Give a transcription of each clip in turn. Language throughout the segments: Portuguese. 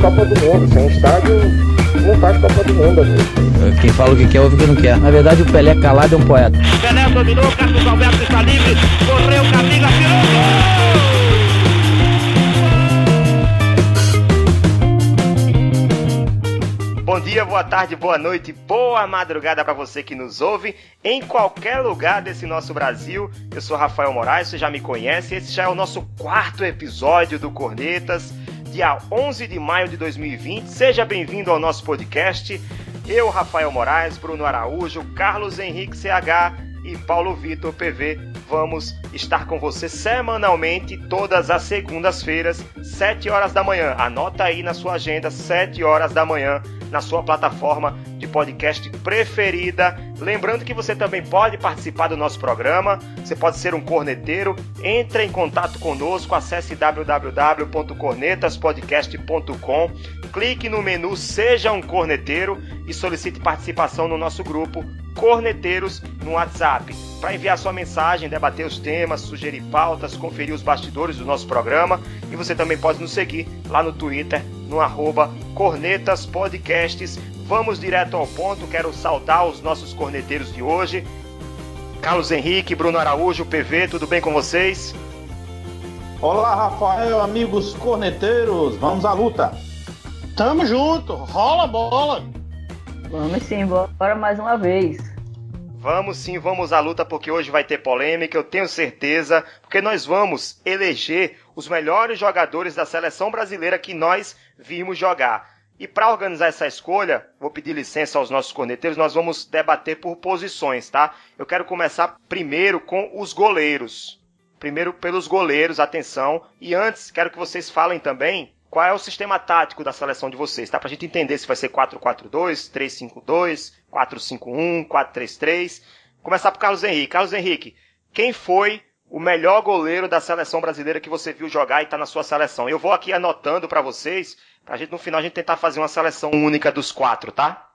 Copa do Mundo. Sem estádio, não faz Copa do Mundo, amigo. Quem fala o que quer, ouve o que não quer. Na verdade, o Pelé calado é um poeta. Pelé dominou, Carlos Alberto está livre, correu, Camila, tirou gol! Bom dia, boa tarde, boa noite, boa madrugada para você que nos ouve em qualquer lugar desse nosso Brasil. Eu sou Rafael Moraes, você já me conhece. Esse já é o nosso quarto episódio do Cornetas, dia 11 de maio de 2020. Seja bem-vindo ao nosso podcast. Eu, Rafael Moraes, Bruno Araújo, Carlos Henrique CH e Paulo Vitor PV vamos estar com você semanalmente todas as segundas-feiras, 7 horas da manhã. Anota aí na sua agenda, 7 horas da manhã na sua plataforma de podcast preferida. Lembrando que você também pode participar do nosso programa, você pode ser um corneteiro. Entre em contato conosco, acesse www.cornetaspodcast.com, clique no menu Seja um Corneteiro e solicite participação no nosso grupo Corneteiros no WhatsApp. Para enviar sua mensagem, debater os temas, sugerir pautas, conferir os bastidores do nosso programa. E você também pode nos seguir lá no Twitter, no arroba Cornetas Podcasts. Vamos direto ao ponto, quero saudar os nossos corneteiros de hoje. Carlos Henrique, Bruno Araújo, PV, tudo bem com vocês? Olá, Rafael, amigos corneteiros, vamos à luta. Tamo junto, rola a bola. Vamos sim, bora mais uma vez. Vamos sim, vamos à luta porque hoje vai ter polêmica, eu tenho certeza, porque nós vamos eleger os melhores jogadores da seleção brasileira que nós vimos jogar. E para organizar essa escolha, vou pedir licença aos nossos corneteiros, nós vamos debater por posições, tá? Eu quero começar primeiro com os goleiros. Primeiro pelos goleiros, atenção. E antes, quero que vocês falem também qual é o sistema tático da seleção de vocês, tá? Pra gente entender se vai ser 4-4-2, 3-5-2, 4-5-1, 4-3-3. Começar por Carlos Henrique. Carlos Henrique, quem foi o melhor goleiro da seleção brasileira que você viu jogar e está na sua seleção? Eu vou aqui anotando para vocês, pra gente no final a gente tentar fazer uma seleção única dos quatro, tá?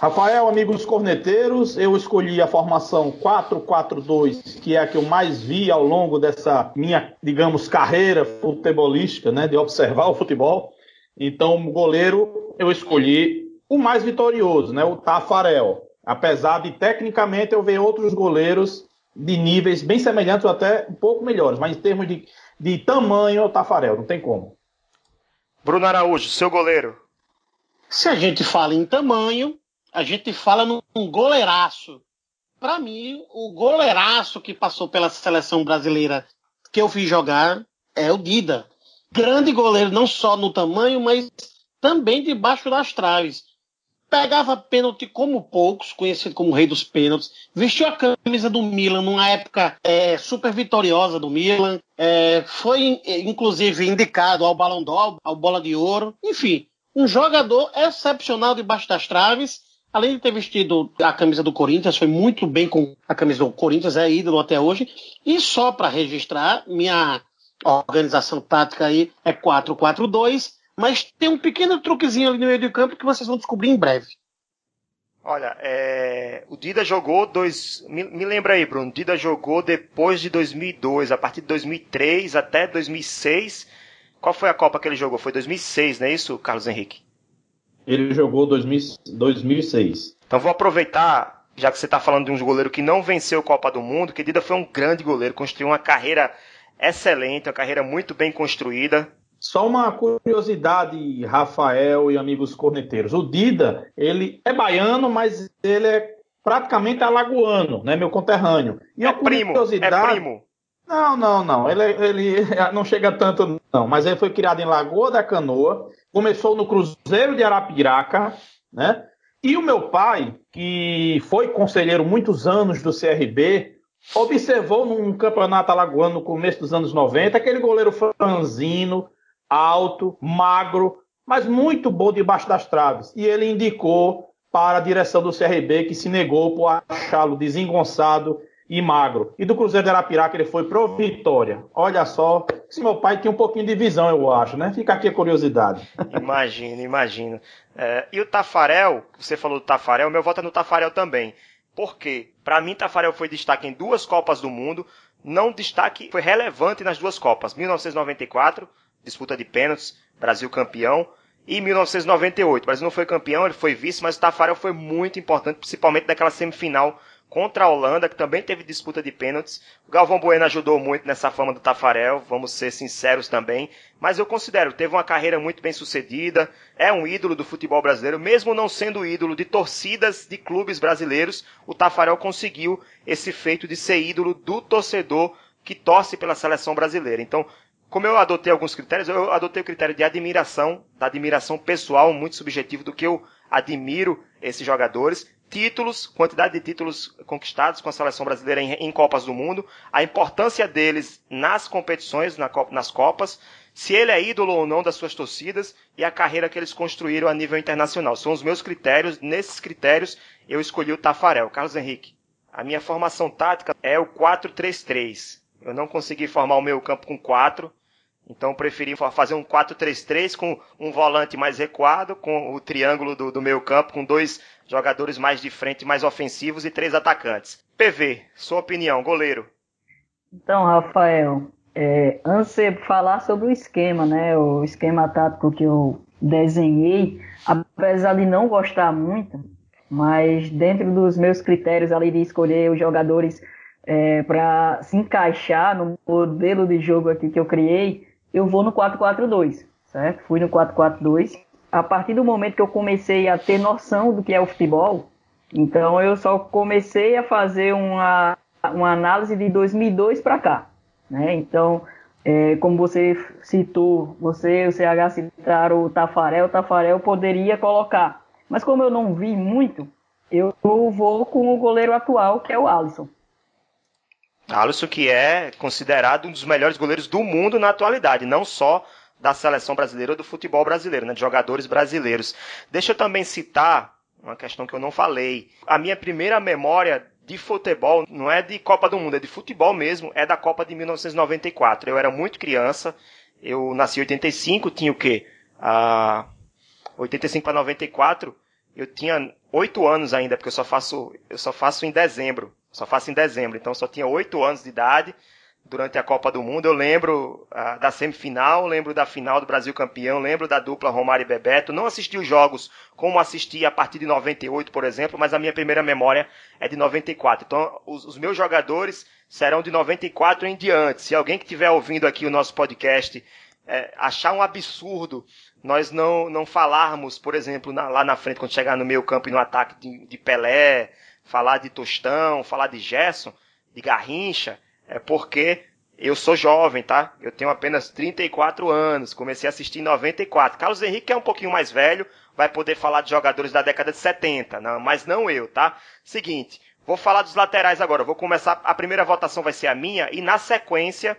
Rafael, amigos corneteiros, eu escolhi a formação 4-4-2, que é a que eu mais vi ao longo dessa minha, digamos, carreira futebolística, né, de observar o futebol. Então, goleiro eu escolhi o mais vitorioso, né, o Tafarel. Apesar de tecnicamente eu ver outros goleiros de níveis bem semelhantes ou até um pouco melhores, mas em termos de, de tamanho, o Tafarel, não tem como. Bruno Araújo, seu goleiro. Se a gente fala em tamanho, a gente fala num goleiraço. Para mim, o goleiraço que passou pela seleção brasileira que eu vi jogar é o Dida. Grande goleiro, não só no tamanho, mas também debaixo das traves. Pegava pênalti como poucos, conhecido como rei dos pênaltis. Vestiu a camisa do Milan numa época é, super vitoriosa do Milan. É, foi, inclusive, indicado ao Balão d'Or, ao Bola de Ouro. Enfim, um jogador excepcional debaixo das traves além de ter vestido a camisa do Corinthians, foi muito bem com a camisa do Corinthians, é ídolo até hoje. E só para registrar, minha organização tática aí é 4-4-2, mas tem um pequeno truquezinho ali no meio do campo que vocês vão descobrir em breve. Olha, é... o Dida jogou dois. Me, me, lembra aí, Bruno. Dida jogou depois de 2002, a partir de 2003 até 2006. Qual foi a Copa que ele jogou? Foi 2006, não é isso, Carlos Henrique? Ele jogou 2000, 2006. Então vou aproveitar, já que você está falando de um goleiro que não venceu a Copa do Mundo, que Dida foi um grande goleiro, construiu uma carreira excelente, uma carreira muito bem construída. Só uma curiosidade, Rafael e amigos corneteiros. O Dida, ele é baiano, mas ele é praticamente alagoano, né, meu conterrâneo. E é primo, é primo. Não, não, não. Ele, ele não chega tanto, não. Mas ele foi criado em Lagoa da Canoa, começou no Cruzeiro de Arapiraca, né? E o meu pai, que foi conselheiro muitos anos do CRB, observou num campeonato alagoano no começo dos anos 90 aquele goleiro franzino, alto, magro, mas muito bom debaixo das traves. E ele indicou para a direção do CRB, que se negou por achá-lo desengonçado e magro. E do Cruzeiro de Arapiraca ele foi pro Vitória. Olha só, se meu pai tinha um pouquinho de visão, eu acho, né? Fica aqui a curiosidade. Imagino, imagino. É, e o Tafarel, você falou do Tafarel, meu voto é no Tafarel também. Por quê? Para mim, Tafarel foi destaque em duas Copas do Mundo, não destaque foi relevante nas duas Copas, 1994 disputa de pênaltis, Brasil campeão. E em 1998, o Brasil não foi campeão, ele foi vice, mas o Tafarel foi muito importante, principalmente naquela semifinal contra a Holanda, que também teve disputa de pênaltis. O Galvão Bueno ajudou muito nessa fama do Tafarel, vamos ser sinceros também. Mas eu considero, teve uma carreira muito bem sucedida, é um ídolo do futebol brasileiro, mesmo não sendo ídolo de torcidas de clubes brasileiros, o Tafarel conseguiu esse feito de ser ídolo do torcedor que torce pela seleção brasileira. Então, como eu adotei alguns critérios, eu adotei o critério de admiração, da admiração pessoal, muito subjetivo, do que eu admiro esses jogadores títulos, quantidade de títulos conquistados com a seleção brasileira em, em Copas do Mundo, a importância deles nas competições, na, nas Copas, se ele é ídolo ou não das suas torcidas e a carreira que eles construíram a nível internacional. São os meus critérios, nesses critérios eu escolhi o Tafarel. Carlos Henrique, a minha formação tática é o 4-3-3. Eu não consegui formar o meu campo com 4, então preferi fazer um 4-3-3 com um volante mais recuado, com o triângulo do, do meio campo, com dois jogadores mais de frente, mais ofensivos e três atacantes. PV, sua opinião, goleiro. Então, Rafael, é, antes de falar sobre o esquema, né, o esquema tático que eu desenhei, apesar de não gostar muito, mas dentro dos meus critérios ali de escolher os jogadores é, para se encaixar no modelo de jogo aqui que eu criei, eu vou no 4-4-2, certo? Fui no 4-4-2 a partir do momento que eu comecei a ter noção do que é o futebol, então eu só comecei a fazer uma, uma análise de 2002 para cá. Né? Então, é, como você citou, você o CH citaram o Tafarel, o Tafarel poderia colocar. Mas como eu não vi muito, eu vou com o goleiro atual, que é o Alisson. Alisson que é considerado um dos melhores goleiros do mundo na atualidade, não só da seleção brasileira ou do futebol brasileiro, né, de jogadores brasileiros. Deixa eu também citar uma questão que eu não falei. A minha primeira memória de futebol não é de Copa do Mundo, é de futebol mesmo, é da Copa de 1994. Eu era muito criança, eu nasci em 85, tinha o quê? Ah, 85 para 94, eu tinha 8 anos ainda, porque eu só faço, eu só faço em dezembro. Só faço em dezembro, então só tinha 8 anos de idade durante a Copa do Mundo. Eu lembro uh, da semifinal, lembro da final do Brasil campeão, lembro da dupla Romário e Bebeto. Não assisti os jogos como assisti a partir de 98, por exemplo, mas a minha primeira memória é de 94. Então, os, os meus jogadores serão de 94 em diante. Se alguém que estiver ouvindo aqui o nosso podcast é, achar um absurdo nós não, não falarmos, por exemplo, na, lá na frente, quando chegar no meio campo e no ataque de, de Pelé, falar de Tostão, falar de Gerson, de Garrincha, é porque eu sou jovem, tá? Eu tenho apenas 34 anos, comecei a assistir em 94. Carlos Henrique é um pouquinho mais velho, vai poder falar de jogadores da década de 70, não, mas não eu, tá? Seguinte, vou falar dos laterais agora. Vou começar, a primeira votação vai ser a minha e na sequência,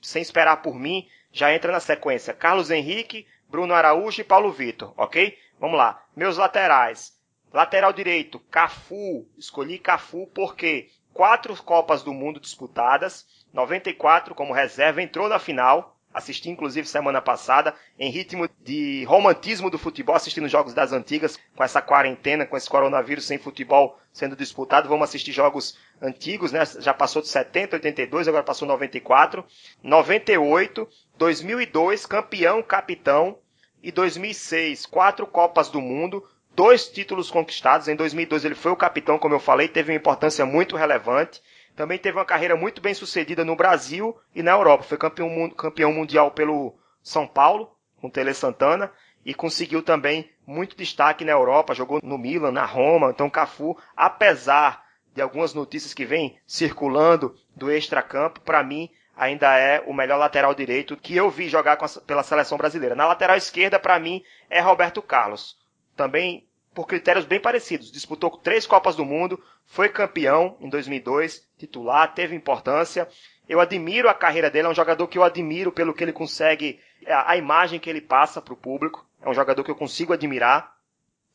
sem esperar por mim, já entra na sequência Carlos Henrique, Bruno Araújo e Paulo Vitor, ok? Vamos lá. Meus laterais. Lateral direito, Cafu. Escolhi Cafu porque quatro Copas do Mundo disputadas, 94 como reserva, entrou na final, assisti inclusive semana passada, em ritmo de romantismo do futebol, assistindo jogos das antigas, com essa quarentena, com esse coronavírus sem futebol sendo disputado, vamos assistir jogos antigos, né? Já passou de 70, 82, agora passou 94, 98, 2002, campeão, capitão, e 2006, quatro Copas do Mundo, dois títulos conquistados. Em 2002 ele foi o capitão, como eu falei, teve uma importância muito relevante. Também teve uma carreira muito bem sucedida no Brasil e na Europa. Foi campeão, campeão mundial pelo São Paulo, com Tele Santana, e conseguiu também muito destaque na Europa. Jogou no Milan, na Roma. Então Cafu, apesar de algumas notícias que vêm circulando do extracampo, para mim ainda é o melhor lateral direito que eu vi jogar a, pela seleção brasileira. Na lateral esquerda, para mim, é Roberto Carlos. Também por critérios bem parecidos. Disputou três Copas do Mundo, foi campeão em 2002, titular, teve importância. Eu admiro a carreira dele, é um jogador que eu admiro pelo que ele consegue, é, a imagem que ele passa para o público. É um jogador que eu consigo admirar.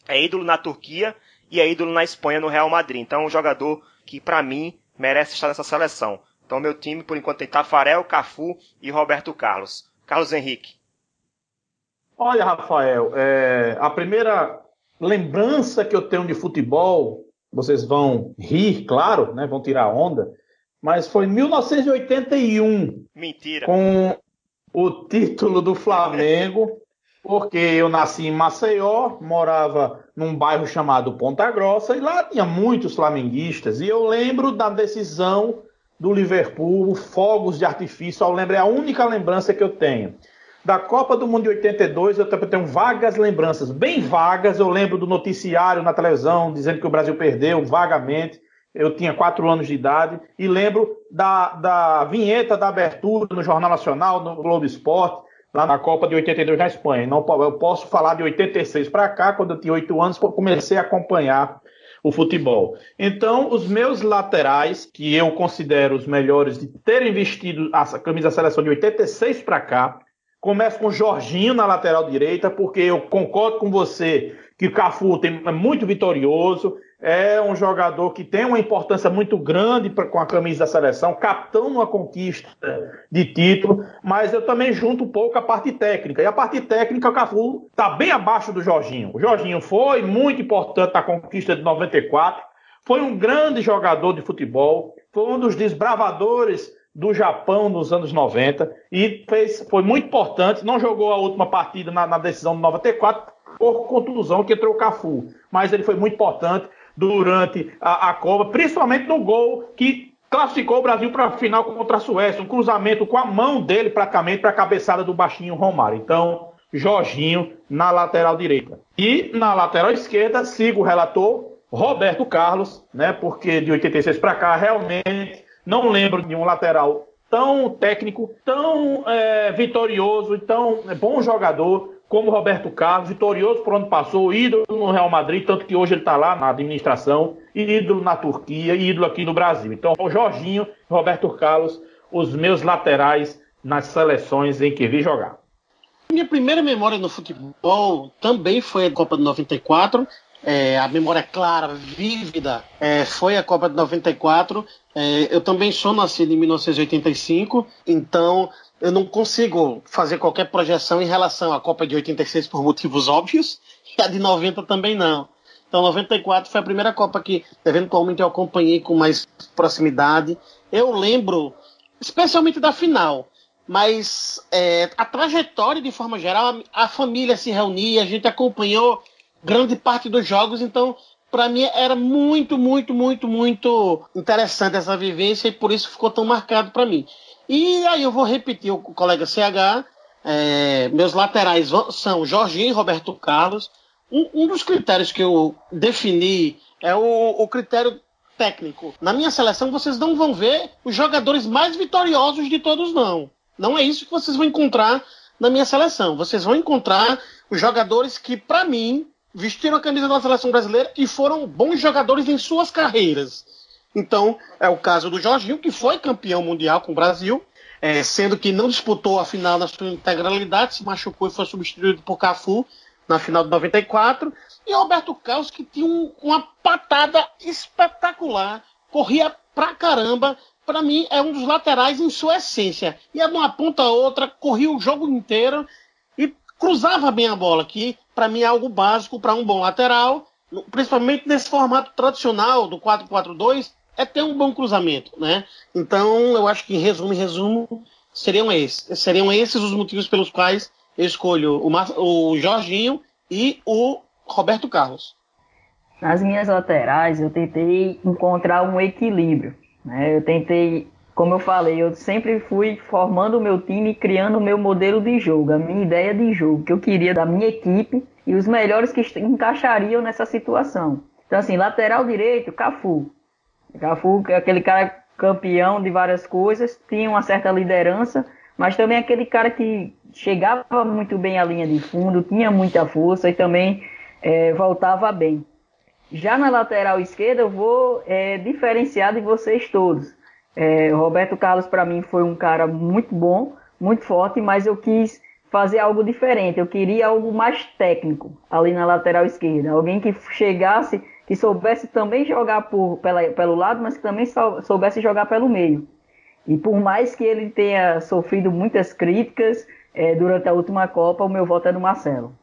É ídolo na Turquia e é ídolo na Espanha no Real Madrid. Então é um jogador que, para mim, merece estar nessa seleção. Então meu time, por enquanto, tem Tafarel, Cafu e Roberto Carlos. Carlos Henrique. Olha, Rafael, é, a primeira lembrança que eu tenho de futebol, vocês vão rir, claro, né, vão tirar onda, mas foi em 1981. Mentira. Com o título do Flamengo, porque eu nasci em Maceió, morava num bairro chamado Ponta Grossa, e lá tinha muitos flamenguistas. E eu lembro da decisão do Liverpool, fogos de artifício, eu lembro, é a única lembrança que eu tenho. Da Copa do Mundo de 82, eu tenho vagas lembranças, bem vagas. Eu lembro do noticiário na televisão dizendo que o Brasil perdeu, vagamente. Eu tinha quatro anos de idade. E lembro da, da vinheta da abertura no Jornal Nacional, no Globo Esporte, lá na Copa de 82 na Espanha. Não, eu posso falar de 86 para cá, quando eu tinha oito anos, comecei a acompanhar o futebol. Então, os meus laterais, que eu considero os melhores de terem vestido a camisa da seleção de 86 para cá, Começo com o Jorginho na lateral direita, porque eu concordo com você que o Cafu é muito vitorioso, é um jogador que tem uma importância muito grande pra, com a camisa da seleção, capitão numa conquista de título, mas eu também junto um pouco a parte técnica. E a parte técnica, o Cafu está bem abaixo do Jorginho. O Jorginho foi muito importante na conquista de 94, foi um grande jogador de futebol, foi um dos desbravadores do Japão nos anos 90 e fez, foi muito importante. Não jogou a última partida na, na decisão de 94 por contusão que entrou o Cafu, mas ele foi muito importante durante a, a Copa, principalmente no gol que classificou o Brasil para a final contra a Suécia, um cruzamento com a mão dele praticamente para a cabeçada do baixinho Romário. Então, Jorginho na lateral direita. E na lateral esquerda, sigo o relator, Roberto Carlos, né? Porque de 86 para cá, realmente não lembro de um lateral tão técnico, tão é, vitorioso e tão é, bom jogador como Roberto Carlos, vitorioso por onde passou, ídolo no Real Madrid, tanto que hoje ele está lá na administração, ídolo na Turquia ídolo aqui no Brasil. Então, o Jorginho Roberto Carlos, os meus laterais nas seleções em que vi jogar. Minha primeira memória no futebol também foi a Copa de 94, é, a memória clara, vívida, é, foi a Copa de 94. É, eu também sou nascido em 1985, então eu não consigo fazer qualquer projeção em relação à Copa de 86 por motivos óbvios, e a de 90 também não. Então, 94 foi a primeira Copa que, eventualmente, eu acompanhei com mais proximidade. Eu lembro, especialmente da final, mas é, a trajetória, de forma geral, a, a família se reunia, a gente acompanhou grande parte dos jogos, então para mim era muito, muito, muito, muito interessante essa vivência e por isso ficou tão marcado para mim. E aí eu vou repetir o colega CH, é, meus laterais são Jorginho e Roberto Carlos. Um, um, dos critérios que eu defini é o, o critério técnico. Na minha seleção vocês não vão ver os jogadores mais vitoriosos de todos, não. Não é isso que vocês vão encontrar na minha seleção. Vocês vão encontrar os jogadores que, para mim, vestiram a camisa da seleção brasileira e foram bons jogadores em suas carreiras. Então, é o caso do Jorginho, que foi campeão mundial com o Brasil, é, sendo que não disputou a final na sua integralidade, se machucou e foi substituído por Cafu na final de 94. E Roberto Carlos, que tinha um, uma patada espetacular, corria pra caramba. Para mim, é um dos laterais em sua essência. Ia de uma ponta a outra, corria o jogo inteiro e cruzava bem a bola, que para mim é algo básico para um bom lateral, principalmente nesse formato tradicional do 4-4-2, é ter um bom cruzamento, né? Então, eu acho que em resumo, em resumo, seriam esses, seriam esses os motivos pelos quais eu escolho o, Mar o Jorginho e o Roberto Carlos. Nas minhas laterais, eu tentei encontrar um equilíbrio. Né? Eu tentei como eu falei, eu sempre fui formando o meu time e criando o meu modelo de jogo, a minha ideia de jogo, que eu queria da minha equipe e os melhores que encaixariam nessa situação. Então, assim, lateral direito, Cafu. Cafu, é aquele cara campeão de várias coisas, tinha uma certa liderança, mas também aquele cara que chegava muito bem à linha de fundo, tinha muita força e também é, voltava bem. Já na lateral esquerda, eu vou é, diferenciar de vocês todos. É, o Roberto Carlos, para mim, foi um cara muito bom, muito forte, mas eu quis fazer algo diferente. Eu queria algo mais técnico ali na lateral esquerda. Alguém que chegasse, que soubesse também jogar por, pela, pelo lado, mas que também soubesse jogar pelo meio. E por mais que ele tenha sofrido muitas críticas é, durante a última Copa, o meu voto é no Marcelo.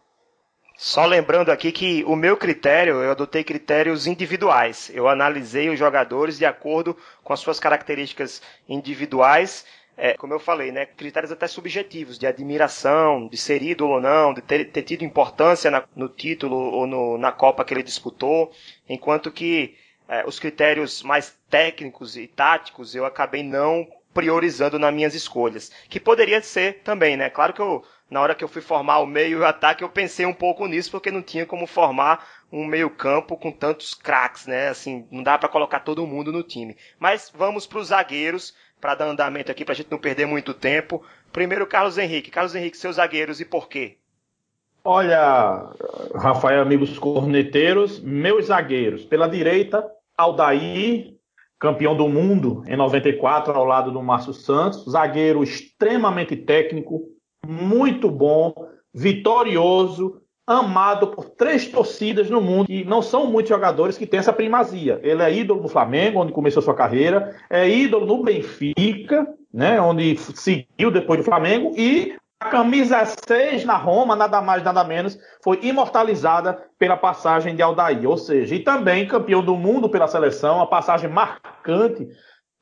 Só lembrando aqui que o meu critério, eu adotei critérios individuais. Eu analisei os jogadores de acordo com as suas características individuais. é, como eu falei, né, critérios até subjetivos, de admiração, de ser ídolo ou não, de ter, ter tido importância na, no título ou no, na Copa que ele disputou, enquanto que é, os critérios mais técnicos e táticos eu acabei não priorizando nas minhas escolhas, que poderia ser também, né? Claro que eu, na hora que eu fui formar o meio e o ataque, eu pensei um pouco nisso, porque não tinha como formar um meio campo com tantos craques, né? Assim, não dá para colocar todo mundo no time. Mas vamos para os zagueiros, para dar andamento aqui, para a gente não perder muito tempo. Primeiro, Carlos Henrique. Carlos Henrique, seus zagueiros e por quê? Olha, Rafael, amigos corneteiros, meus zagueiros. Pela direita, Aldair, campeão do mundo em 94, ao lado do Márcio Santos. Zagueiro extremamente técnico, muito bom, vitorioso, amado por três torcidas no mundo e não são muitos jogadores que têm essa primazia. Ele é ídolo no Flamengo, onde começou sua carreira, é ídolo no Benfica, né, onde seguiu depois do Flamengo e a camisa 6 na Roma, nada mais, nada menos, foi imortalizada pela passagem de Aldair, ou seja, e também campeão do mundo pela seleção, a passagem marcante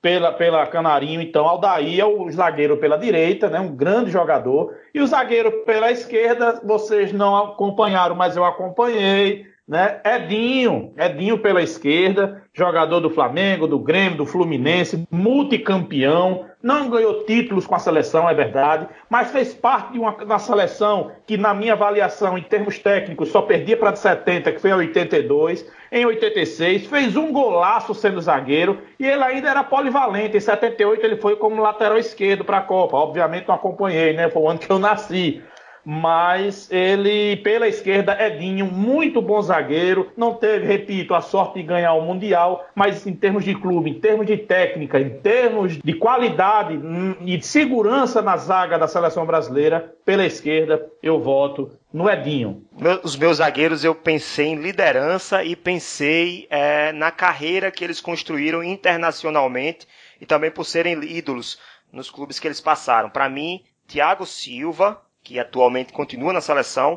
pela, pela Canarinho, então Aldair é o zagueiro pela direita, né, um grande jogador, e o zagueiro pela esquerda, vocês não acompanharam, mas eu acompanhei, né, Edinho, Edinho pela esquerda, jogador do Flamengo, do Grêmio, do Fluminense, multicampeão, não ganhou títulos com a seleção, é verdade, mas fez parte de uma, seleção que, na minha avaliação, em termos técnicos, só perdia para de 70, que foi a 82. Em 86, fez um golaço sendo zagueiro e ele ainda era polivalente. Em 78, ele foi como lateral esquerdo para a Copa. Obviamente, não acompanhei, né? Foi o ano que eu nasci mas ele, pela esquerda, Edinho, muito bom zagueiro, não teve, repito, a sorte de ganhar o Mundial, mas em termos de clube, em termos de técnica, em termos de qualidade hum, e de segurança na zaga da seleção brasileira, pela esquerda, eu voto no Edinho. Os meus zagueiros eu pensei em liderança e pensei é, na carreira que eles construíram internacionalmente e também por serem ídolos nos clubes que eles passaram. Para mim, Thiago Silva, que atualmente continua na seleção,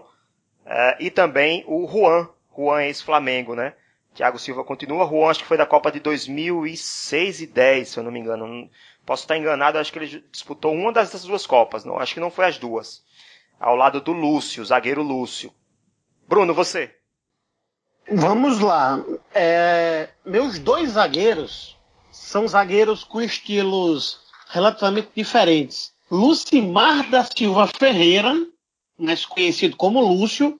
uh, e também o Juan, Juan ex-Flamengo, né? Thiago Silva continua, Juan acho que foi da Copa de 2006 e 10, se eu não me engano. Posso estar enganado, acho que ele disputou uma dessas duas Copas, não, acho que não foi as duas. Ao lado do Lúcio, zagueiro Lúcio. Bruno, você? Vamos lá. É, meus dois zagueiros são zagueiros com estilos relativamente diferentes. Lucimar da Silva Ferreira, mais conhecido como Lúcio,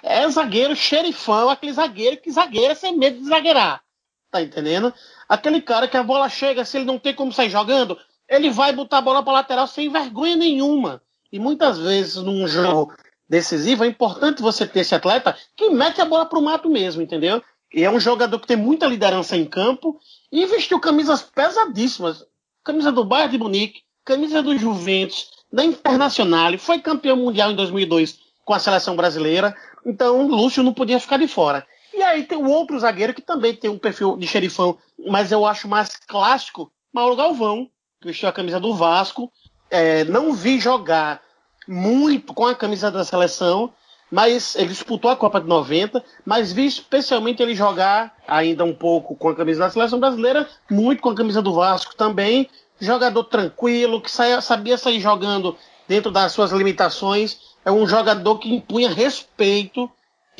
é zagueiro xerifão, aquele zagueiro que zagueira sem medo de zagueirar. Tá entendendo? Aquele cara que a bola chega, se ele não tem como sair jogando, ele vai botar a bola para lateral sem vergonha nenhuma. E muitas vezes num jogo decisivo é importante você ter esse atleta que mete a bola pro mato mesmo, entendeu? E é um jogador que tem muita liderança em campo e vestiu camisas pesadíssimas. Camisa do Bayern de Munique, camisa do Juventus, da Internacional, foi campeão mundial em 2002 com a seleção brasileira, então Lúcio não podia ficar de fora. E aí tem o outro zagueiro que também tem um perfil de xerifão, mas eu acho mais clássico, Mauro Galvão, que vestiu a camisa do Vasco. É, não vi jogar muito com a camisa da seleção, mas ele disputou a Copa de 90, mas vi especialmente ele jogar ainda um pouco com a camisa da seleção brasileira, muito com a camisa do Vasco também, jogador tranquilo, que saia, sabia sair jogando dentro das suas limitações. É um jogador que impunha respeito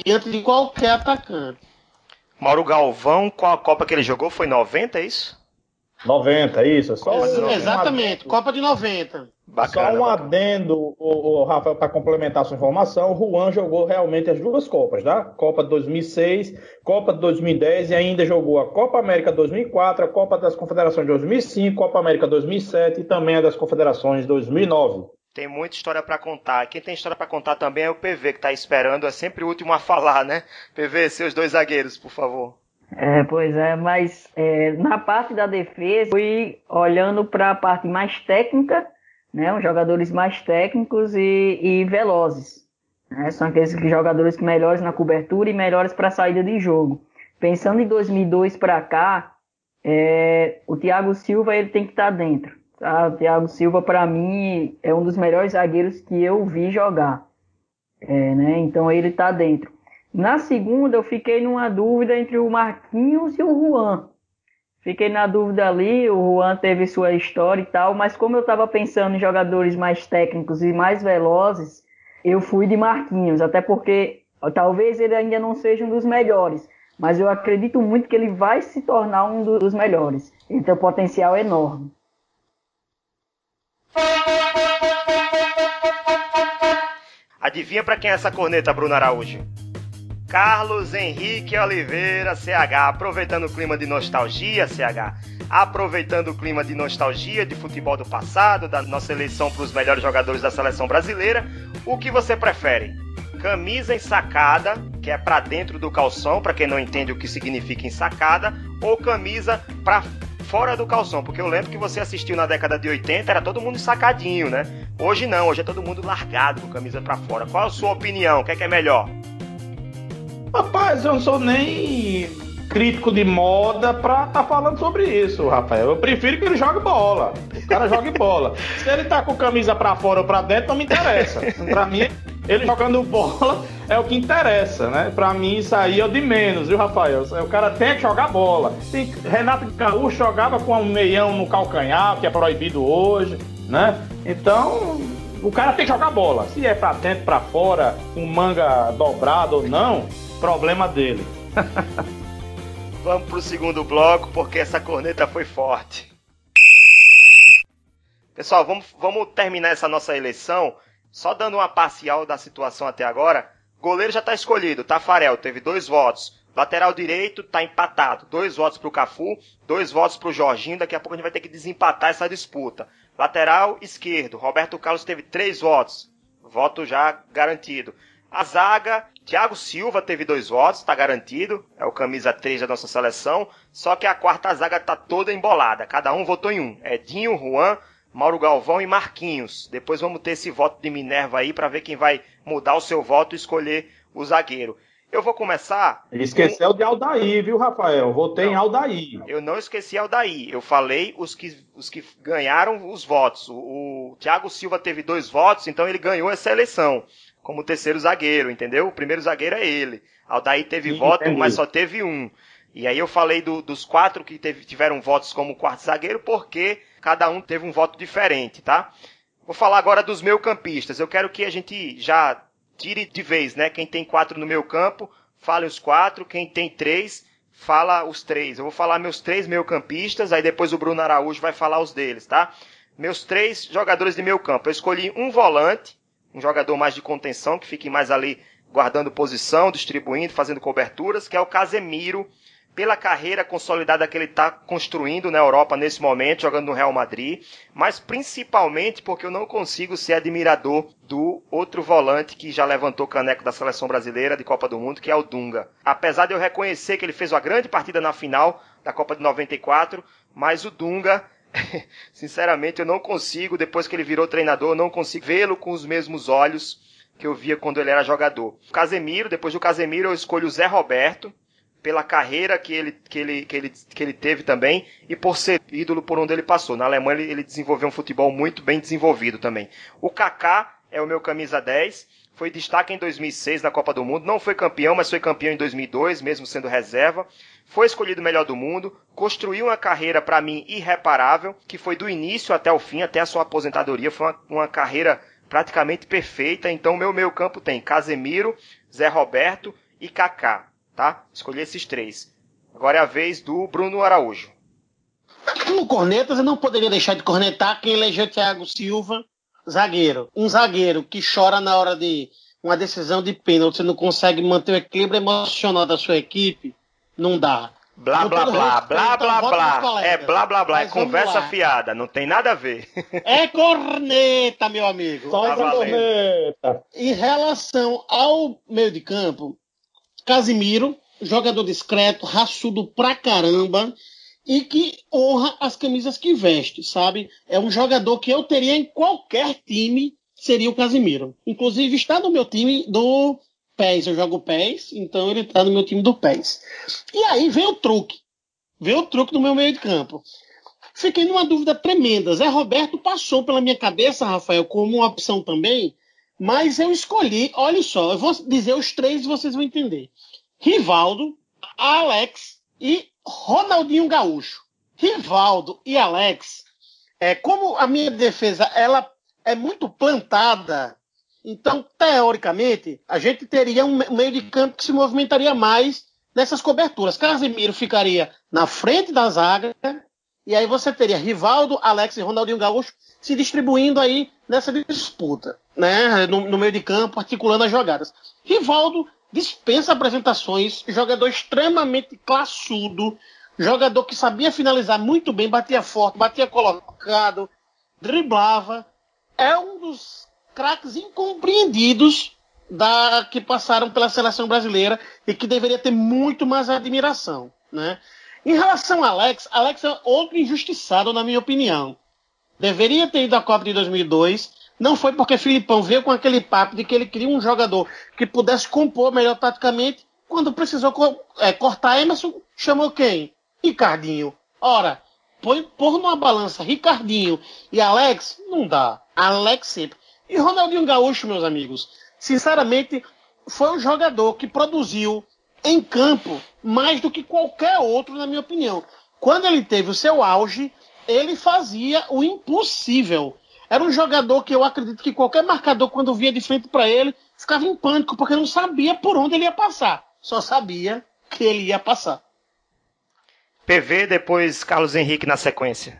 diante de qualquer atacante. Mauro Galvão, qual a Copa que ele jogou? Foi 90, é isso? 90, isso. Só um, exatamente, Copa de 90. Bacana, só um bacana. adendo, o, o Rafael, para complementar sua informação, o Juan jogou realmente as duas Copas, tá? Copa de 2006, Copa de 2010 e ainda jogou a Copa América 2004, a Copa das Confederações de 2005, Copa América 2007 e também a das Confederações de 2009. Tem muita história para contar. Quem tem história para contar também é o PV, que está esperando, é sempre o último a falar, né? PV, seus dois zagueiros, por favor. É, pois é, mas é, na parte da defesa, fui olhando para a parte mais técnica, né, os jogadores mais técnicos e, e velozes. Né, são aqueles jogadores melhores na cobertura e melhores para a saída de jogo. Pensando em 2002 para cá, é, o Thiago Silva ele tem que estar tá dentro. Tá? O Thiago Silva, para mim, é um dos melhores zagueiros que eu vi jogar. É, né, então ele está dentro. Na segunda, eu fiquei numa dúvida entre o Marquinhos e o Juan. Fiquei na dúvida ali, o Juan teve sua história e tal, mas como eu estava pensando em jogadores mais técnicos e mais velozes, eu fui de Marquinhos, até porque talvez ele ainda não seja um dos melhores, mas eu acredito muito que ele vai se tornar um dos melhores. Ele tem um potencial enorme. Adivinha para quem é essa corneta, Bruno Araújo? Carlos Henrique Oliveira, CH, aproveitando o clima de nostalgia, CH, aproveitando o clima de nostalgia de futebol do passado, da nossa eleição para os melhores jogadores da seleção brasileira, o que você prefere? Camisa ensacada, que é para dentro do calção, para quem não entende o que significa ensacada, ou camisa para fora do calção, porque eu lembro que você assistiu na década de 80, era todo mundo sacadinho, né? Hoje não, hoje é todo mundo largado com camisa para fora. Qual a sua opinião? O que é, que é melhor? Rapaz, eu não sou nem crítico de moda pra tá falando sobre isso, Rafael. Eu prefiro que ele jogue bola. O cara jogue bola. Se ele tá com camisa pra fora ou pra dentro, não me interessa. Pra mim, ele jogando bola é o que interessa, né? Pra mim, isso aí é o de menos, viu, Rafael? O cara tem que jogar bola. Tem, Renato Gaúcho jogava com um meião no calcanhar, que é proibido hoje, né? Então, o cara tem que jogar bola. Se é pra dentro, pra fora, com manga dobrada ou não, problema dele. Vamos pro segundo bloco, porque essa corneta foi forte. Pessoal, vamos, vamos terminar essa nossa eleição só dando uma parcial da situação até agora. Goleiro já está escolhido, Tafarel teve dois votos. Lateral direito está empatado, dois votos para o Cafu, dois votos para o Jorginho. Daqui a pouco a gente vai ter que desempatar essa disputa. Lateral esquerdo, Roberto Carlos teve três votos, voto já garantido. A zaga, Thiago Silva teve dois votos, está garantido, é o camisa 3 da nossa seleção. Só que a quarta zaga está toda embolada, cada um votou em um. Edinho, Juan, Mauro Galvão e Marquinhos. Depois vamos ter esse voto de Minerva aí para ver quem vai mudar o seu voto e escolher o zagueiro. Eu vou começar. Esqueceu com... de Aldair, viu, Rafael? Votei não, em Aldair. Eu não esqueci Aldair. Eu falei os que, os que ganharam os votos. O, o Thiago Silva teve dois votos, então ele ganhou essa eleição como terceiro zagueiro, entendeu? O primeiro zagueiro é ele. Aldair teve Sim, voto, entendi. mas só teve um. E aí eu falei do, dos quatro que teve, tiveram votos como quarto zagueiro, porque cada um teve um voto diferente, tá? Vou falar agora dos meio campistas. Eu quero que a gente já tire de vez, né? Quem tem quatro no meu campo, fale os quatro. Quem tem três, fala os três. Eu vou falar meus três meio campistas, aí depois o Bruno Araújo vai falar os deles, tá? Meus três jogadores de meio campo. Eu escolhi um volante, um jogador mais de contenção, que fique mais ali guardando posição, distribuindo, fazendo coberturas, que é o Casemiro pela carreira consolidada que ele está construindo na Europa nesse momento, jogando no Real Madrid, mas principalmente porque eu não consigo ser admirador do outro volante que já levantou caneco da seleção brasileira de Copa do Mundo, que é o Dunga. Apesar de eu reconhecer que ele fez uma grande partida na final da Copa de 94, mas o Dunga sinceramente eu não consigo, depois que ele virou treinador, não consigo vê-lo com os mesmos olhos que eu via quando ele era jogador. Casemiro, depois do Casemiro eu escolho o Zé Roberto, pela carreira que ele, que ele, que ele, que ele teve também e por ser ídolo por onde ele passou. Na Alemanha ele, ele desenvolveu um futebol muito bem desenvolvido também. O Kaká é o meu camisa 10, foi destaque em 2006 na Copa do Mundo, não foi campeão, mas foi campeão em 2002, mesmo sendo reserva. Foi escolhido melhor do mundo, construiu uma carreira para mim irreparável, que foi do início até o fim, até a sua aposentadoria, foi uma, uma carreira praticamente perfeita. Então meu meio campo tem Casemiro, Zé Roberto e Kaká tá? Escolhi esses três. Agora é a vez do Bruno Araújo. No Cornetas, eu não poderia deixar de cornetar quem elegeu Thiago Silva, zagueiro. Um zagueiro que chora na hora de uma decisão de pênalti, você não consegue manter o equilíbrio emocional da sua equipe, não dá. Blá, blá, blá, blá, blá, blá. É blá, blá, blá. É conversa fiada, não tem nada a ver. É corneta, meu amigo. Só tá corneta. Em relação ao meio de campo, Casimiro, jogador discreto, raçudo pra caramba e que honra as camisas que veste, sabe? É um jogador que eu teria em qualquer time, seria o Casimiro. Inclusive está no meu time do PES, eu jogo PES, então ele está no meu time do PES. E aí vem o truque. Vem o truque no meu meio de campo. Fiquei numa dúvida tremenda. Zé Roberto passou pela minha cabeça, Rafael, como uma opção também, mas eu escolhi, olha só, eu vou dizer os três e vocês vão entender. Rivaldo, Alex e Ronaldinho Gaúcho. Rivaldo e Alex, é, como a minha defesa ela é muito plantada, então, teoricamente, a gente teria um meio de campo que se movimentaria mais nessas coberturas. Casemiro ficaria na frente da zaga, e aí você teria Rivaldo, Alex e Ronaldinho Gaúcho se distribuindo aí nessa disputa, né? No, no meio de campo, articulando as jogadas. Rivaldo dispensa apresentações, jogador extremamente classudo, jogador que sabia finalizar muito bem, batia forte, batia colocado, driblava. É um dos craques incompreendidos da que passaram pela seleção brasileira e que deveria ter muito mais admiração, né? Em relação a Alex, Alex é outro injustiçado, na minha opinião. Deveria ter ido à Copa de 2002. Não foi porque Filipão veio com aquele papo de que ele queria um jogador que pudesse compor melhor taticamente. Quando precisou é, cortar Emerson, chamou quem? Ricardinho. Ora, põe pôr numa balança Ricardinho e Alex, não dá. Alex sempre. E Ronaldinho Gaúcho, meus amigos, sinceramente, foi um jogador que produziu em campo mais do que qualquer outro, na minha opinião. Quando ele teve o seu auge, ele fazia o impossível. Era um jogador que eu acredito que qualquer marcador, quando via de frente para ele, ficava em pânico, porque não sabia por onde ele ia passar. Só sabia que ele ia passar. PV, depois Carlos Henrique na sequência.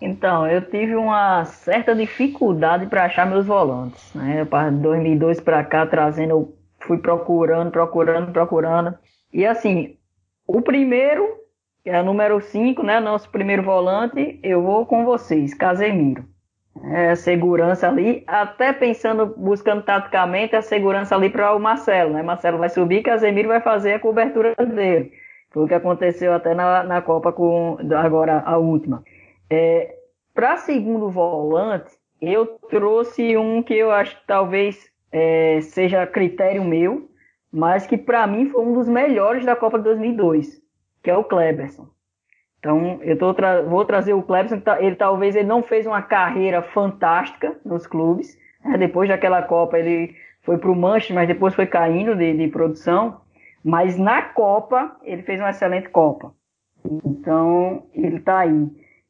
Então, eu tive uma certa dificuldade para achar meus volantes. Né? Para 2002 para cá, trazendo, fui procurando, procurando, procurando. E assim, o primeiro, que é o número 5, né? Nosso primeiro volante, eu vou com vocês, Casemiro. É, segurança ali, até pensando, buscando taticamente a segurança ali para o Marcelo, né? Marcelo vai subir, Casemiro vai fazer a cobertura dele. Foi o que aconteceu até na, na Copa com agora a última. É, para segundo volante, eu trouxe um que eu acho que talvez é, seja critério meu, mas que para mim foi um dos melhores da Copa de 2002, que é o Kleberson. Então, eu tra vou trazer o Kleberson, tá, ele talvez ele não fez uma carreira fantástica nos clubes. Né? Depois daquela Copa, ele foi para o Manchester, mas depois foi caindo de, de produção. Mas na Copa, ele fez uma excelente Copa. Então, ele está aí.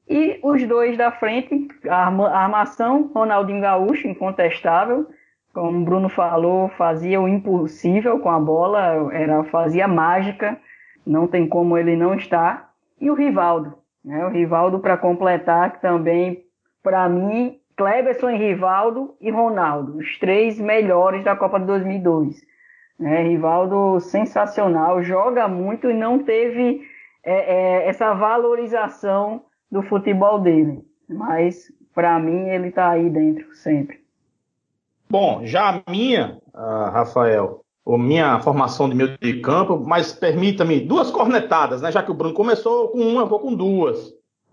E os dois da frente, a armação, Ronaldinho Gaúcho, incontestável, como o Bruno falou, fazia o impossível com a bola, era fazia mágica, não tem como ele não estar. E o Rivaldo, né? O Rivaldo para completar, que também, para mim, Kleberson e Rivaldo e Ronaldo, os três melhores da Copa de 2002. Né? Rivaldo sensacional, joga muito e não teve é, é, essa valorização do futebol dele. Mas, para mim, ele está aí dentro sempre. Bom, já a minha, uh, Rafael, a minha formação de meio de campo, mas permita-me duas cornetadas, né? Já que o Bruno começou com uma, eu vou com duas.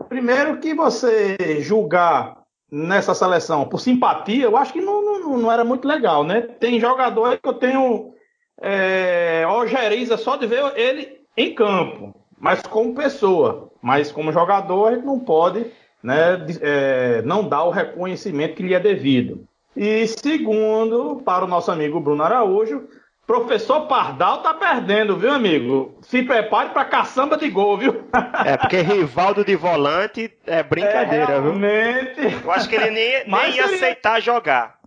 Primeiro que você julgar nessa seleção por simpatia, eu acho que não, não, não era muito legal, né? Tem jogador que eu tenho é, ojeriza só de ver ele em campo, mas como pessoa. Mas como jogador, gente não pode né, é, não dar o reconhecimento que lhe é devido. E segundo, para o nosso amigo Bruno Araújo, professor Pardal tá perdendo, viu, amigo? Se prepare para caçamba de gol, viu? É, porque Rivaldo de volante é brincadeira, é, realmente... viu? Eu acho que ele nem, nem ia seria... aceitar jogar.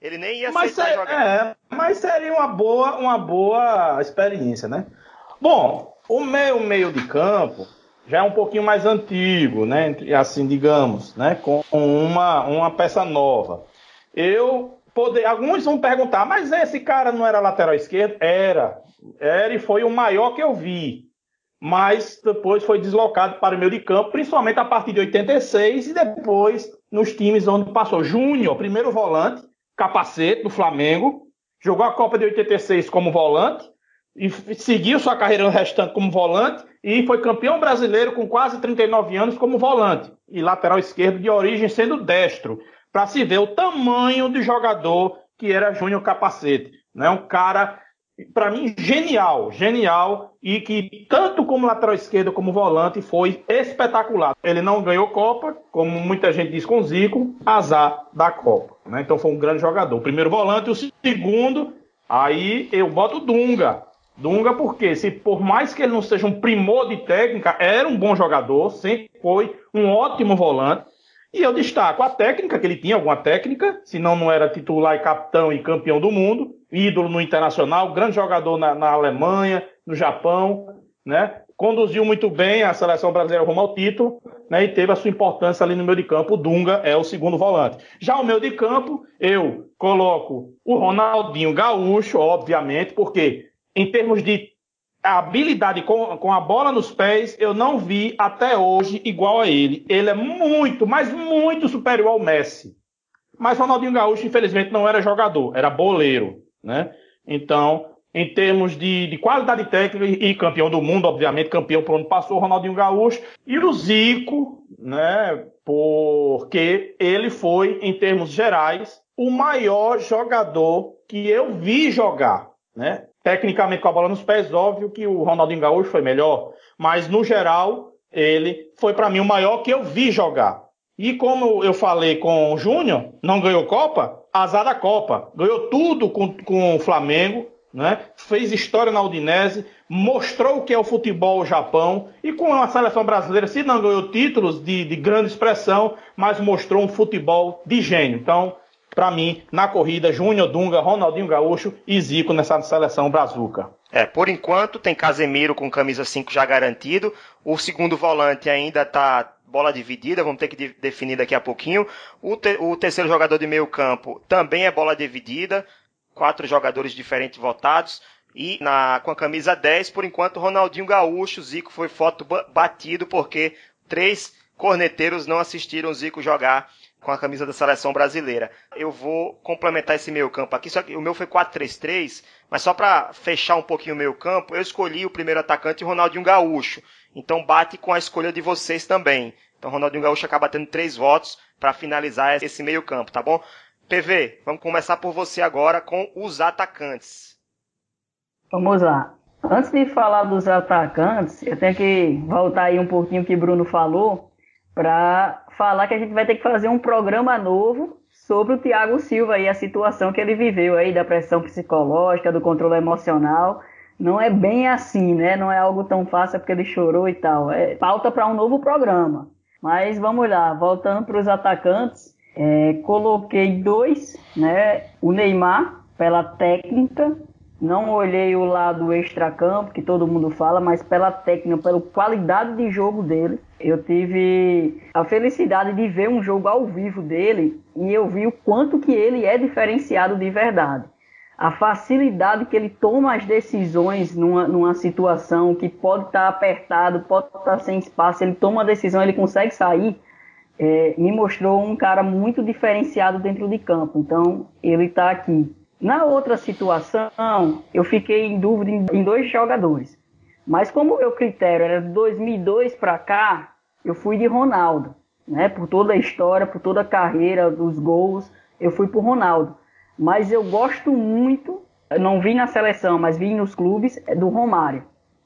Ele nem ia mas aceitar jogar. É, mas seria uma boa, uma boa experiência, né? Bom, o meio meio de campo já é um pouquinho mais antigo, né? Assim, digamos, né? Com uma, uma peça nova. Eu poder, alguns vão perguntar, mas esse cara não era lateral esquerdo? Era, era e foi o maior que eu vi. Mas depois foi deslocado para o meio de campo, principalmente a partir de 86 e depois nos times onde passou Júnior, primeiro volante, capacete do Flamengo, jogou a Copa de 86 como volante e seguiu sua carreira restante como volante e foi campeão brasileiro com quase 39 anos como volante e lateral esquerdo de origem sendo destro, para se ver o tamanho de jogador que era Júnior Capacete, né? Um cara para mim genial, genial e que tanto como lateral esquerdo como volante foi espetacular. Ele não ganhou Copa, como muita gente diz com Zico, azar da Copa, né? Então foi um grande jogador. Primeiro volante, o segundo, aí eu boto Dunga, Dunga, porque se por mais que ele não seja um primor de técnica, era um bom jogador, sempre foi um ótimo volante. E eu destaco a técnica, que ele tinha alguma técnica, senão não era titular e capitão e campeão do mundo, ídolo no internacional, grande jogador na, na Alemanha, no Japão, né? Conduziu muito bem a seleção brasileira rumo ao título, né? E teve a sua importância ali no meio de campo. O Dunga é o segundo volante. Já o meio de campo, eu coloco o Ronaldinho Gaúcho, obviamente, porque em termos de a habilidade com, com a bola nos pés, eu não vi até hoje igual a ele. Ele é muito, mas muito superior ao Messi. Mas Ronaldinho Gaúcho, infelizmente, não era jogador, era boleiro, né? Então, em termos de, de qualidade técnica e campeão do mundo, obviamente, campeão por onde passou, Ronaldinho Gaúcho, e o Zico, né? Porque ele foi, em termos gerais, o maior jogador que eu vi jogar, né? Tecnicamente com a bola nos pés, óbvio que o Ronaldinho Gaúcho foi melhor, mas no geral ele foi para mim o maior que eu vi jogar. E como eu falei com o Júnior, não ganhou Copa, azar da Copa. Ganhou tudo com, com o Flamengo, né? fez história na Udinese, mostrou o que é o futebol Japão e com a seleção brasileira, se não ganhou títulos de, de grande expressão, mas mostrou um futebol de gênio. Então, para mim, na corrida, Júnior Dunga, Ronaldinho Gaúcho e Zico nessa seleção brazuca. É, por enquanto tem Casemiro com camisa 5 já garantido. O segundo volante ainda tá bola dividida, vamos ter que de definir daqui a pouquinho. O, te o terceiro jogador de meio campo também é bola dividida. Quatro jogadores diferentes votados. E na, com a camisa 10, por enquanto, Ronaldinho Gaúcho, Zico foi foto batido porque três corneteiros não assistiram Zico jogar com a camisa da seleção brasileira. Eu vou complementar esse meio campo aqui, só que o meu foi 4-3-3, mas só para fechar um pouquinho o meio campo, eu escolhi o primeiro atacante, Ronaldinho Gaúcho. Então bate com a escolha de vocês também. Então Ronaldinho Gaúcho acaba tendo três votos para finalizar esse meio campo, tá bom? PV, vamos começar por você agora com os atacantes. Vamos lá. Antes de falar dos atacantes, eu tenho que voltar aí um pouquinho que Bruno falou para falar que a gente vai ter que fazer um programa novo sobre o Thiago Silva e a situação que ele viveu aí da pressão psicológica, do controle emocional. Não é bem assim, né? Não é algo tão fácil porque ele chorou e tal. É pauta para um novo programa. Mas vamos lá, voltando para os atacantes, é, coloquei dois, né? O Neymar pela técnica não olhei o lado extracampo, que todo mundo fala, mas pela técnica, pela qualidade de jogo dele. Eu tive a felicidade de ver um jogo ao vivo dele e eu vi o quanto que ele é diferenciado de verdade. A facilidade que ele toma as decisões numa, numa situação que pode estar apertado, pode estar sem espaço, ele toma a decisão, ele consegue sair, é, me mostrou um cara muito diferenciado dentro de campo. Então, ele está aqui na outra situação, eu fiquei em dúvida em dois jogadores. Mas como o meu critério era de 2002 para cá, eu fui de Ronaldo, né? Por toda a história, por toda a carreira, dos gols, eu fui por Ronaldo. Mas eu gosto muito, não vi na seleção, mas vi nos clubes, é do Romário.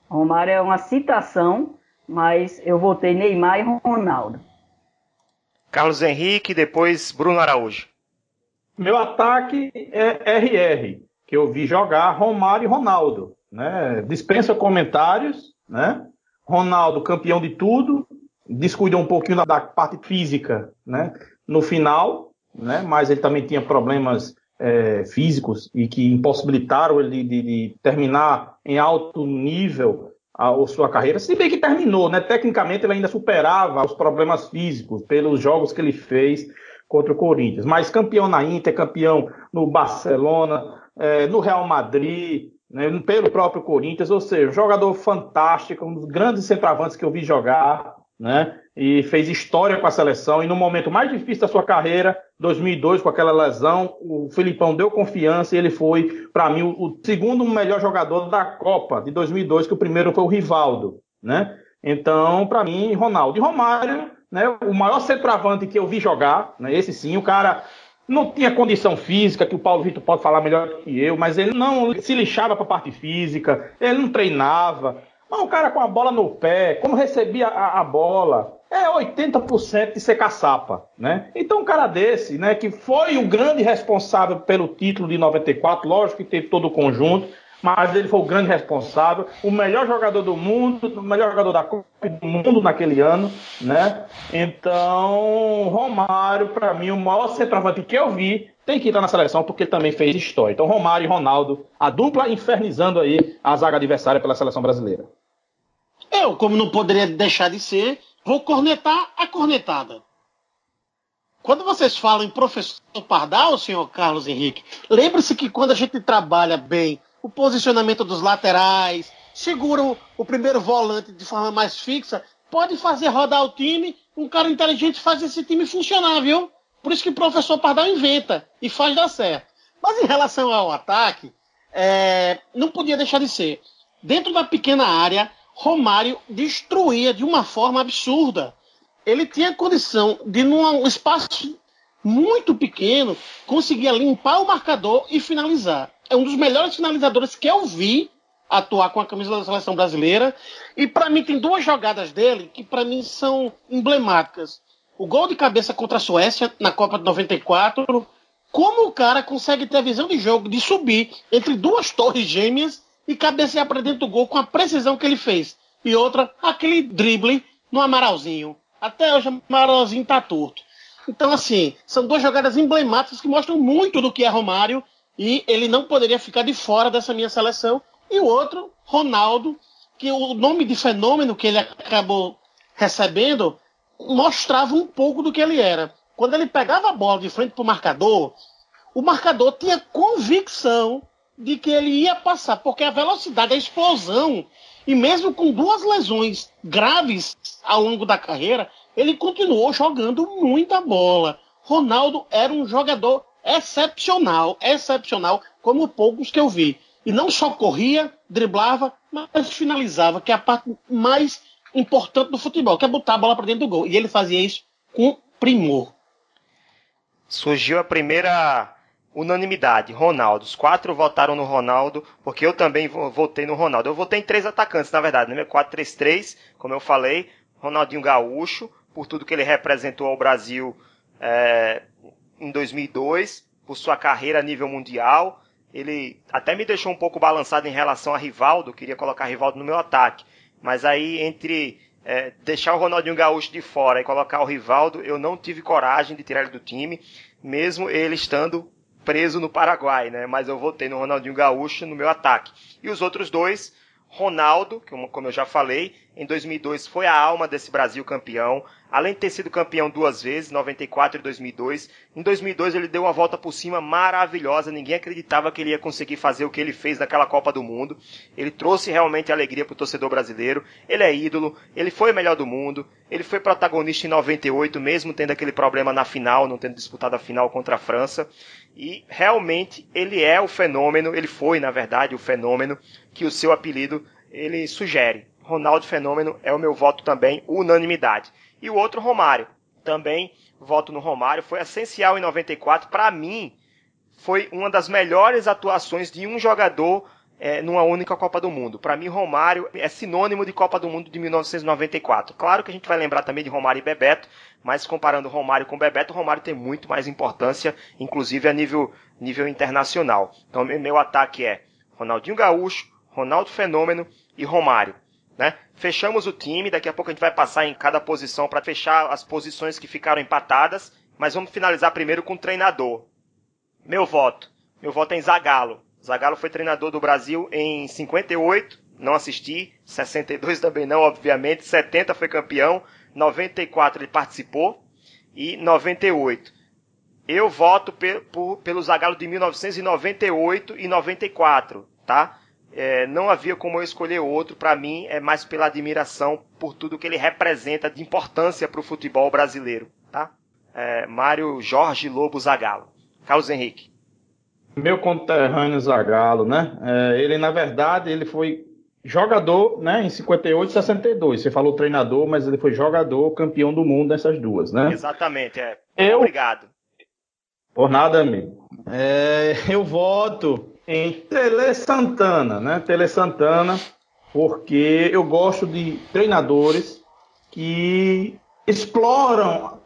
Romário é uma citação, mas eu votei Neymar e Ronaldo. Carlos Henrique, depois Bruno Araújo. Meu ataque é RR, que eu vi jogar Romário e Ronaldo. Né? Dispensa comentários, né? Ronaldo, campeão de tudo, descuidou um pouquinho da parte física né? no final, né? mas ele também tinha problemas é, físicos e que impossibilitaram ele de, de, terminar em alto nível a, a, sua carreira, se bem que terminou, né? Tecnicamente ele ainda superava os problemas físicos pelos jogos que ele fez contra o Corinthians. Mas campeão na Inter, campeão no Barcelona, é, no Real Madrid, né, pelo próprio Corinthians, ou seja, jogador fantástico, um dos grandes centroavantes que eu vi jogar, né? E fez história com a seleção. E no momento mais difícil da sua carreira, 2002, com aquela lesão, o Filipão deu confiança e ele foi, para mim, o segundo melhor jogador da Copa de 2002, que o primeiro foi o Rivaldo, né? Então, para mim, Ronaldo e Romário né? O maior centroavante que eu vi jogar, né? esse sim, o cara não tinha condição física, que o Paulo Vitor pode falar melhor que eu, mas ele não se lixava para a parte física, ele não treinava. Mas o cara com a bola no pé, como recebia a, a bola, é 80% de ser caçapa, né? Então um cara desse, né, que foi o grande responsável pelo título de 94, lógico que teve todo o conjunto, mas ele foi o grande responsável, o melhor jogador do mundo, o melhor jogador da Copa do Mundo naquele ano, né? Então, Romário, para mim, o maior centroavante que eu vi, tem que estar na seleção porque ele também fez história. Então, Romário e Ronaldo, a dupla infernizando aí a zaga adversária pela seleção brasileira. Eu, como não poderia deixar de ser, vou cornetar a cornetada. Quando vocês falam em professor Pardal, senhor Carlos Henrique, lembre-se que quando a gente trabalha bem o posicionamento dos laterais, segura o, o primeiro volante de forma mais fixa, pode fazer rodar o time, um cara inteligente faz esse time funcionar, viu? Por isso que o professor Pardal inventa e faz dar certo. Mas em relação ao ataque, é, não podia deixar de ser. Dentro da pequena área, Romário destruía de uma forma absurda ele tinha condição de, num espaço muito pequeno, conseguir limpar o marcador e finalizar. É um dos melhores finalizadores que eu vi atuar com a camisa da seleção brasileira. E para mim tem duas jogadas dele que para mim são emblemáticas. O gol de cabeça contra a Suécia na Copa de 94. Como o cara consegue ter a visão de jogo de subir entre duas torres gêmeas e cabecear para dentro do gol com a precisão que ele fez. E outra, aquele drible no Amaralzinho. Até hoje o Marãozinho tá torto. Então, assim, são duas jogadas emblemáticas que mostram muito do que é Romário e ele não poderia ficar de fora dessa minha seleção. E o outro, Ronaldo, que o nome de fenômeno que ele acabou recebendo mostrava um pouco do que ele era. Quando ele pegava a bola de frente para o marcador, o marcador tinha convicção de que ele ia passar, porque a velocidade, a explosão e mesmo com duas lesões graves ao longo da carreira, ele continuou jogando muita bola. Ronaldo era um jogador excepcional, excepcional, como poucos que eu vi. E não só corria, driblava, mas finalizava, que é a parte mais importante do futebol, que é botar a bola para dentro do gol. E ele fazia isso com primor. Surgiu a primeira unanimidade, Ronaldo. Os quatro votaram no Ronaldo, porque eu também votei no Ronaldo. Eu votei em três atacantes, na verdade, né? 4-3-3, como eu falei, Ronaldinho Gaúcho, por tudo que ele representou ao Brasil é, em 2002, por sua carreira a nível mundial. Ele até me deixou um pouco balançado em relação a Rivaldo, queria colocar Rivaldo no meu ataque. Mas aí, entre é, deixar o Ronaldinho Gaúcho de fora e colocar o Rivaldo, eu não tive coragem de tirar ele do time, mesmo ele estando preso no Paraguai, né? Mas eu votei no Ronaldinho Gaúcho no meu ataque. E os outros dois, Ronaldo, como eu já falei, em 2002 foi a alma desse Brasil campeão, além de ter sido campeão duas vezes, 94 e 2002. Em 2002 ele deu uma volta por cima maravilhosa, ninguém acreditava que ele ia conseguir fazer o que ele fez naquela Copa do Mundo. Ele trouxe realmente alegria para o torcedor brasileiro. Ele é ídolo, ele foi o melhor do mundo, ele foi protagonista em 98, mesmo tendo aquele problema na final, não tendo disputado a final contra a França. E realmente ele é o fenômeno, ele foi, na verdade, o fenômeno que o seu apelido ele sugere. Ronaldo Fenômeno é o meu voto também, unanimidade. E o outro, Romário. Também voto no Romário. Foi essencial em 94. Para mim, foi uma das melhores atuações de um jogador é, numa única Copa do Mundo. Para mim, Romário é sinônimo de Copa do Mundo de 1994. Claro que a gente vai lembrar também de Romário e Bebeto, mas comparando Romário com Bebeto, Romário tem muito mais importância, inclusive a nível, nível internacional. Então, meu ataque é Ronaldinho Gaúcho, Ronaldo Fenômeno e Romário. Né? Fechamos o time, daqui a pouco a gente vai passar em cada posição para fechar as posições que ficaram empatadas, mas vamos finalizar primeiro com o treinador. Meu voto. Meu voto é em Zagallo. Zagallo foi treinador do Brasil em 58, não assisti, 62 também não, obviamente, 70 foi campeão, 94 ele participou e 98. Eu voto pe pelo Zagallo de 1998 e 94, tá? É, não havia como eu escolher outro. Para mim, é mais pela admiração por tudo que ele representa de importância para o futebol brasileiro. Tá? É, Mário Jorge Lobo Zagallo. Carlos Henrique. Meu conterrâneo Zagallo, né? É, ele, na verdade, ele foi jogador né, em 58 e 62. Você falou treinador, mas ele foi jogador, campeão do mundo nessas duas, né? Exatamente, é. Eu... Obrigado. Por nada, amigo. É, eu voto em Tele Santana, né? Tele Santana, porque eu gosto de treinadores que exploram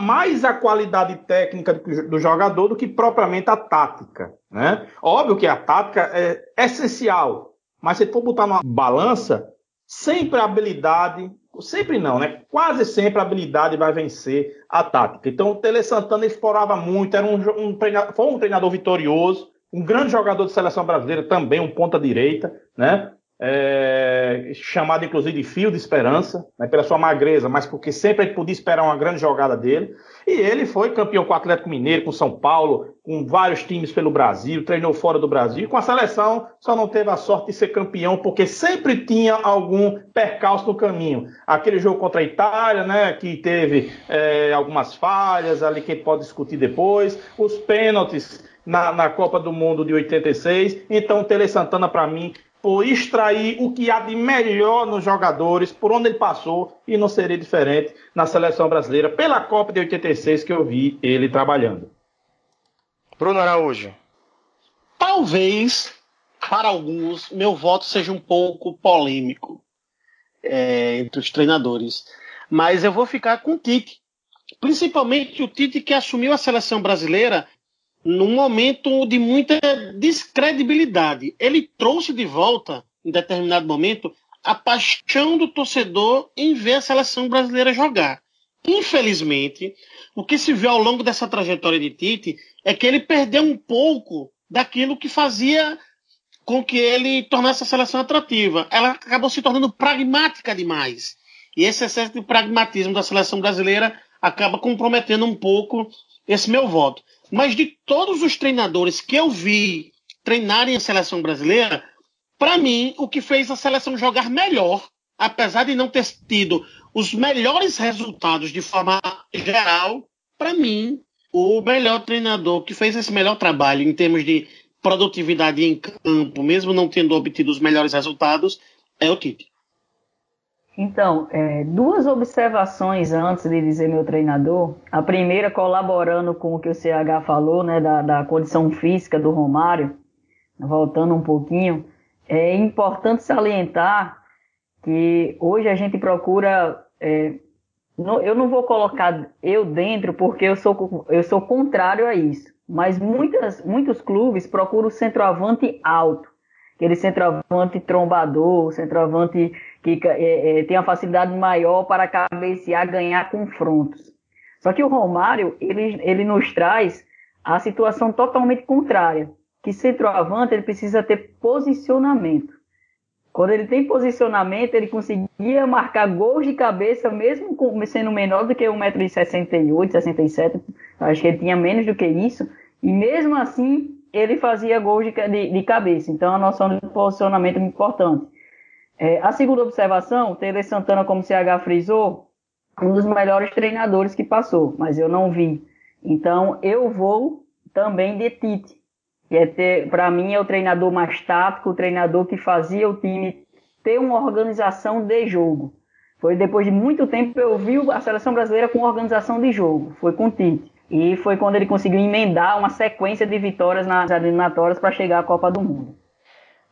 mais a qualidade técnica do jogador do que propriamente a tática. Né? Óbvio que a tática é essencial, mas se for botar numa balança, sempre a habilidade, sempre não, né? Quase sempre a habilidade vai vencer a tática. Então o Tele Santana explorava muito, era um, um treinador, foi um treinador vitorioso, um grande jogador de seleção brasileira também, um ponta direita, né? é, chamado inclusive de fio de esperança, né, pela sua magreza, mas porque sempre a gente podia esperar uma grande jogada dele. E ele foi campeão com o Atlético Mineiro, com São Paulo, com vários times pelo Brasil, treinou fora do Brasil. Com a seleção só não teve a sorte de ser campeão, porque sempre tinha algum percalço no caminho. Aquele jogo contra a Itália, né, que teve é, algumas falhas ali que pode discutir depois, os pênaltis. Na, na Copa do Mundo de 86. Então, o Tele Santana, para mim, por extrair o que há de melhor nos jogadores, por onde ele passou, e não seria diferente na seleção brasileira, pela Copa de 86 que eu vi ele trabalhando. Bruno Araújo. Talvez, para alguns, meu voto seja um pouco polêmico é, entre os treinadores. Mas eu vou ficar com o Tite. Principalmente o Tite que assumiu a seleção brasileira num momento de muita descredibilidade. Ele trouxe de volta, em determinado momento, a paixão do torcedor em ver a seleção brasileira jogar. Infelizmente, o que se viu ao longo dessa trajetória de Tite é que ele perdeu um pouco daquilo que fazia com que ele tornasse a seleção atrativa. Ela acabou se tornando pragmática demais. E esse excesso de pragmatismo da seleção brasileira acaba comprometendo um pouco esse meu voto. Mas de todos os treinadores que eu vi treinarem a seleção brasileira, para mim, o que fez a seleção jogar melhor, apesar de não ter tido os melhores resultados de forma geral, para mim, o melhor treinador que fez esse melhor trabalho em termos de produtividade em campo, mesmo não tendo obtido os melhores resultados, é o Tite. Então, é, duas observações antes de dizer meu treinador. A primeira, colaborando com o que o CH falou, né, da, da condição física do Romário, voltando um pouquinho, é importante salientar que hoje a gente procura. É, no, eu não vou colocar eu dentro porque eu sou, eu sou contrário a isso, mas muitas, muitos clubes procuram o centroavante alto, aquele centroavante trombador, centroavante que é, é, tem a facilidade maior para cabecear, ganhar confrontos. Só que o Romário, ele, ele nos traz a situação totalmente contrária, que centroavante ele precisa ter posicionamento. Quando ele tem posicionamento, ele conseguia marcar gols de cabeça, mesmo sendo menor do que 1,68m, 67 acho que ele tinha menos do que isso, e mesmo assim ele fazia gols de, de, de cabeça. Então a noção de posicionamento é muito importante. É, a segunda observação, Tele Santana, como o CH frisou, um dos melhores treinadores que passou, mas eu não vi. Então eu vou também de Tite, que é para mim é o treinador mais tático, o treinador que fazia o time ter uma organização de jogo. Foi depois de muito tempo eu vi a seleção brasileira com organização de jogo, foi com Tite. E foi quando ele conseguiu emendar uma sequência de vitórias nas eliminatórias para chegar à Copa do Mundo.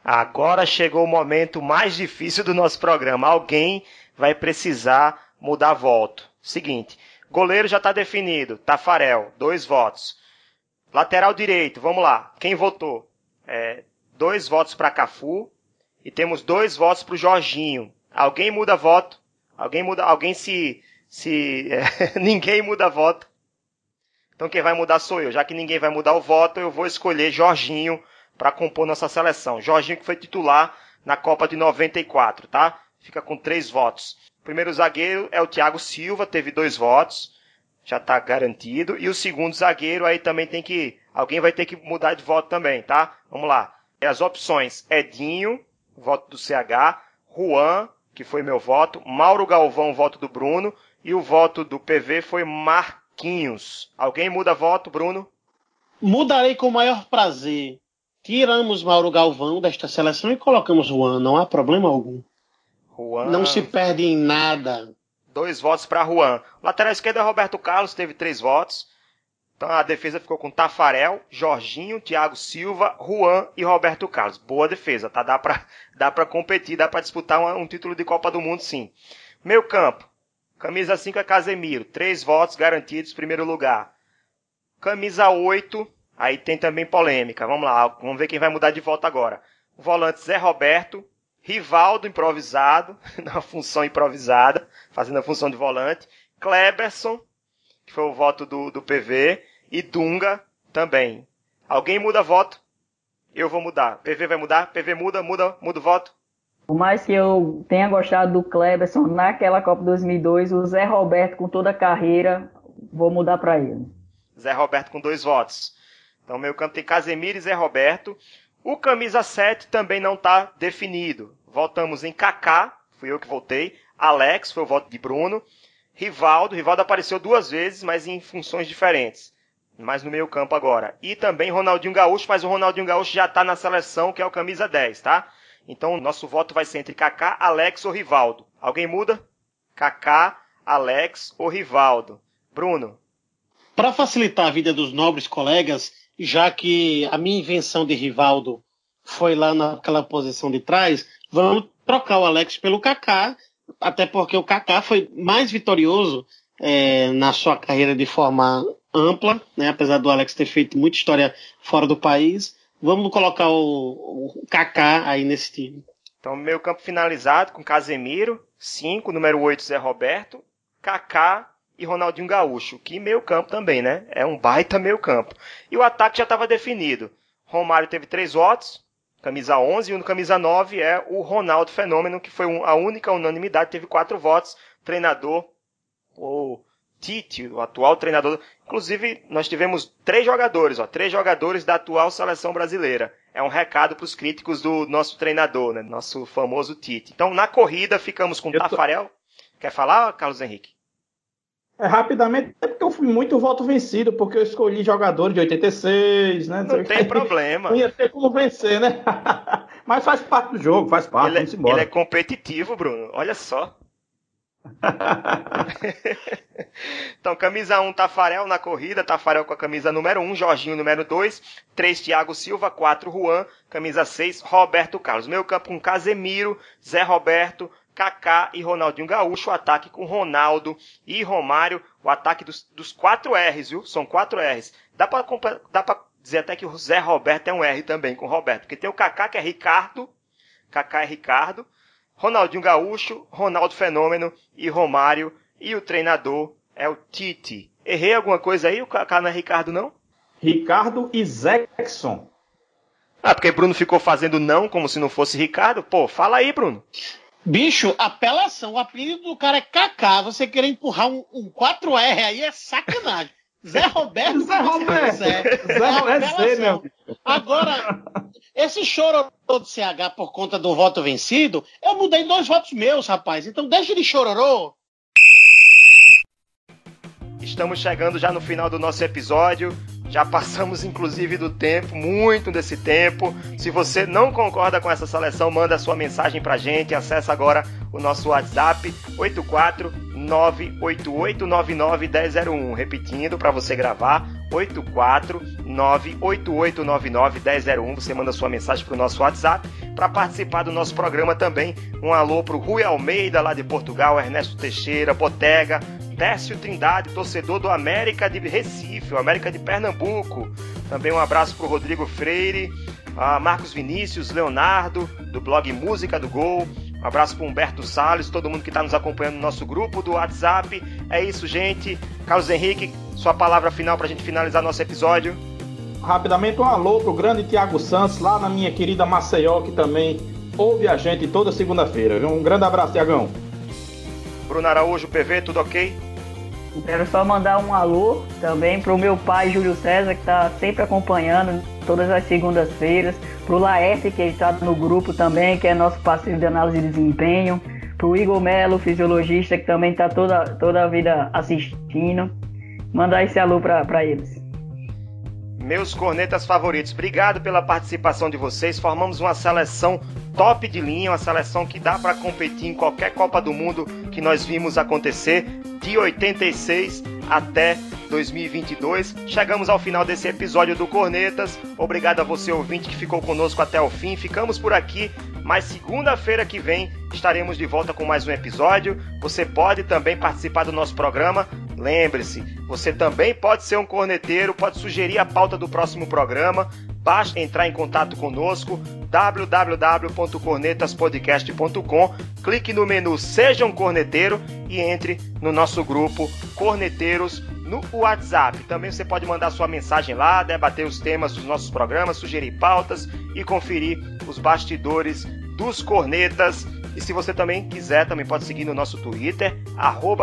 Agora chegou o momento mais difícil do nosso programa. Alguém vai precisar mudar voto. Seguinte, goleiro já está definido. Tafarel, dois votos. Lateral direito, vamos lá. Quem votou? É, dois votos para Cafu e temos dois votos para o Jorginho. Alguém muda voto? Alguém muda? Alguém se se é, ninguém muda voto? Então quem vai mudar sou eu. Já que ninguém vai mudar o voto, eu vou escolher Jorginho para compor nossa seleção. Jorginho que foi titular na Copa de 94, tá? Fica com três votos. O primeiro zagueiro é o Thiago Silva, teve dois votos, já está garantido. E o segundo zagueiro aí também tem que. Alguém vai ter que mudar de voto também, tá? Vamos lá. As opções: Edinho, voto do CH, Juan, que foi meu voto, Mauro Galvão, voto do Bruno, e o voto do PV foi Marquinhos. Alguém muda voto, Bruno? Mudarei com o maior prazer. Tiramos Mauro Galvão desta seleção e colocamos Juan, não há problema algum. Juan. Não se perde em nada. Dois votos para Juan. Lateral esquerdo é Roberto Carlos, teve três votos. Então a defesa ficou com Tafarel, Jorginho, Thiago Silva, Juan e Roberto Carlos. Boa defesa, tá? Dá pra, dá pra competir, dá pra disputar um, um título de Copa do Mundo, sim. Meio campo. Camisa 5 é Casemiro, três votos garantidos, primeiro lugar. Camisa 8, aí tem também polêmica. Vamos lá, vamos ver quem vai mudar de voto agora. O volante Zé Roberto, Rivaldo improvisado, na função improvisada, fazendo a função de volante. Kleberson, que foi o voto do, do PV, e Dunga também. Alguém muda voto? Eu vou mudar. PV vai mudar? PV muda, muda, muda o voto? Por mais que eu tenha gostado do Kleberson naquela Copa 2002, o Zé Roberto com toda a carreira, vou mudar para ele. Zé Roberto com dois votos. Então, meu campo tem Casemiro e Zé Roberto. O camisa 7 também não está definido. Voltamos em Kaká, fui eu que voltei. Alex foi o voto de Bruno. Rivaldo, Rivaldo apareceu duas vezes, mas em funções diferentes. Mas no meio campo agora. E também Ronaldinho Gaúcho, mas o Ronaldinho Gaúcho já está na seleção, que é o camisa 10, tá? Então, nosso voto vai ser entre Kaká, Alex ou Rivaldo. Alguém muda? Kaká, Alex ou Rivaldo. Bruno. Para facilitar a vida dos nobres colegas, já que a minha invenção de Rivaldo foi lá naquela posição de trás, vamos trocar o Alex pelo Kaká, até porque o Kaká foi mais vitorioso é, na sua carreira de forma ampla, né, apesar do Alex ter feito muita história fora do país. Vamos colocar o, o Kaká aí nesse time. Então, meio campo finalizado com Casemiro, 5, número 8, Zé Roberto, Kaká e Ronaldinho Gaúcho. Que meio campo também, né? É um baita meio campo. E o ataque já estava definido. Romário teve três votos, camisa 11, e no camisa 9 é o Ronaldo Fenômeno, que foi a única unanimidade, teve quatro votos. Treinador, o Tite, o atual treinador. Inclusive, nós tivemos três jogadores, ó, três jogadores da atual seleção brasileira. É um recado para os críticos do nosso treinador, né, nosso famoso Tite. Então, na corrida, ficamos com o Tafarel. Quer falar, Carlos Henrique? É, rapidamente, é porque eu fui muito voto vencido, porque eu escolhi jogadores de 86, né? Não tem problema. Não ia ter como vencer, né? Mas faz parte do jogo, faz parte, ele, é- vamos embora. Ele é competitivo, Bruno. Olha só. então, camisa 1, Tafarel na corrida, Tafarel com a camisa número 1, Jorginho número 2, 3, Thiago Silva, 4, Juan, camisa 6, Roberto Carlos. Meio campo com Casemiro, Zé Roberto, Kaká e Ronaldinho Gaúcho, o ataque com Ronaldo e Romário, o ataque dos, dos 4 R's, viu? São 4 R's. Dá pra, dá pra dizer até que o Zé Roberto é um R também com Roberto, porque tem o Kaká que é Ricardo, Kaká é Ricardo, Ronaldinho Gaúcho, Ronaldo Fenômeno e Romário. E o treinador é o Tite. Errei alguma coisa aí? O Kaká não é Ricardo, não? Ricardo e Zexon. Ah, porque Bruno ficou fazendo não como se não fosse Ricardo? Pô, fala aí, Bruno. Bicho, apelação. O apelido do cara é Kaká. Você querer empurrar um, um 4R aí é sacanagem. Zé Roberto. Zé Roberto. Zé, Zé Roberto, é meu. Agora, esse chororô de CH por conta do voto vencido, eu mudei dois votos meus, rapaz. Então deixa de chororô. Estamos chegando já no final do nosso episódio. Já passamos inclusive do tempo, muito desse tempo. Se você não concorda com essa seleção, manda sua mensagem pra gente. Acesse agora o nosso WhatsApp 84988991001. Repetindo para você gravar 84988991001. Você manda sua mensagem pro nosso WhatsApp para participar do nosso programa também. Um alô pro Rui Almeida lá de Portugal, Ernesto Teixeira, Botega, Décio Trindade, torcedor do América de Recife, o América de Pernambuco. Também um abraço para o Rodrigo Freire, a Marcos Vinícius, Leonardo, do blog Música do Gol. Um abraço para Humberto Salles, todo mundo que está nos acompanhando no nosso grupo do WhatsApp. É isso, gente. Carlos Henrique, sua palavra final para a gente finalizar nosso episódio. Rapidamente, um alô pro grande Tiago Santos, lá na minha querida Maceió, que também ouve a gente toda segunda-feira. Um grande abraço, Tiagão. Bruno Araújo, PV, tudo ok? Quero só mandar um alô também pro meu pai Júlio César, que está sempre acompanhando todas as segundas-feiras, pro Laerte, que está no grupo também, que é nosso parceiro de análise de desempenho, pro Igor Melo, fisiologista, que também está toda, toda a vida assistindo. Mandar esse alô para eles. Meus cornetas favoritos, obrigado pela participação de vocês. Formamos uma seleção top de linha, uma seleção que dá para competir em qualquer Copa do Mundo que nós vimos acontecer de 86 até 2022. Chegamos ao final desse episódio do Cornetas. Obrigado a você ouvinte que ficou conosco até o fim. Ficamos por aqui, mas segunda-feira que vem estaremos de volta com mais um episódio. Você pode também participar do nosso programa. Lembre-se, você também pode ser um corneteiro, pode sugerir a pauta do próximo programa. Basta entrar em contato conosco www.cornetaspodcast.com, clique no menu Seja um Corneteiro e entre no nosso grupo Corneteiros no WhatsApp. Também você pode mandar sua mensagem lá, debater os temas dos nossos programas, sugerir pautas e conferir os bastidores dos cornetas. E se você também quiser, também pode seguir no nosso Twitter,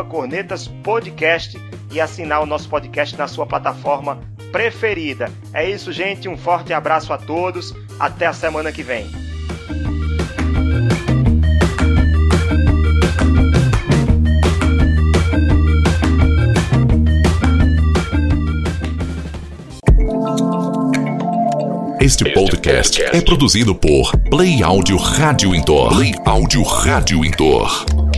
cornetaspodcast e assinar o nosso podcast na sua plataforma preferida. É isso, gente. Um forte abraço a todos. Até a semana que vem. Este podcast é produzido por Play Áudio Rádio Intor. Play Áudio Rádio Intor.